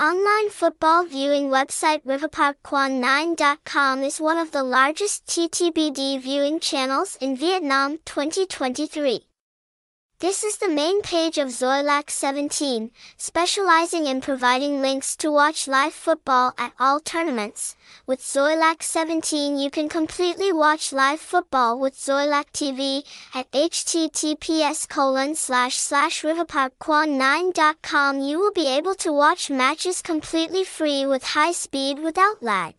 Online football viewing website riverparkquan9.com is one of the largest TTBD viewing channels in Vietnam 2023. This is the main page of Xoilac 17, specializing in providing links to watch live football at all tournaments. With Xoilac 17 you can completely watch live football with Xoilac TV at https colon slash slash riverparkquan9.com you will be able to watch matches completely free with high speed without lag.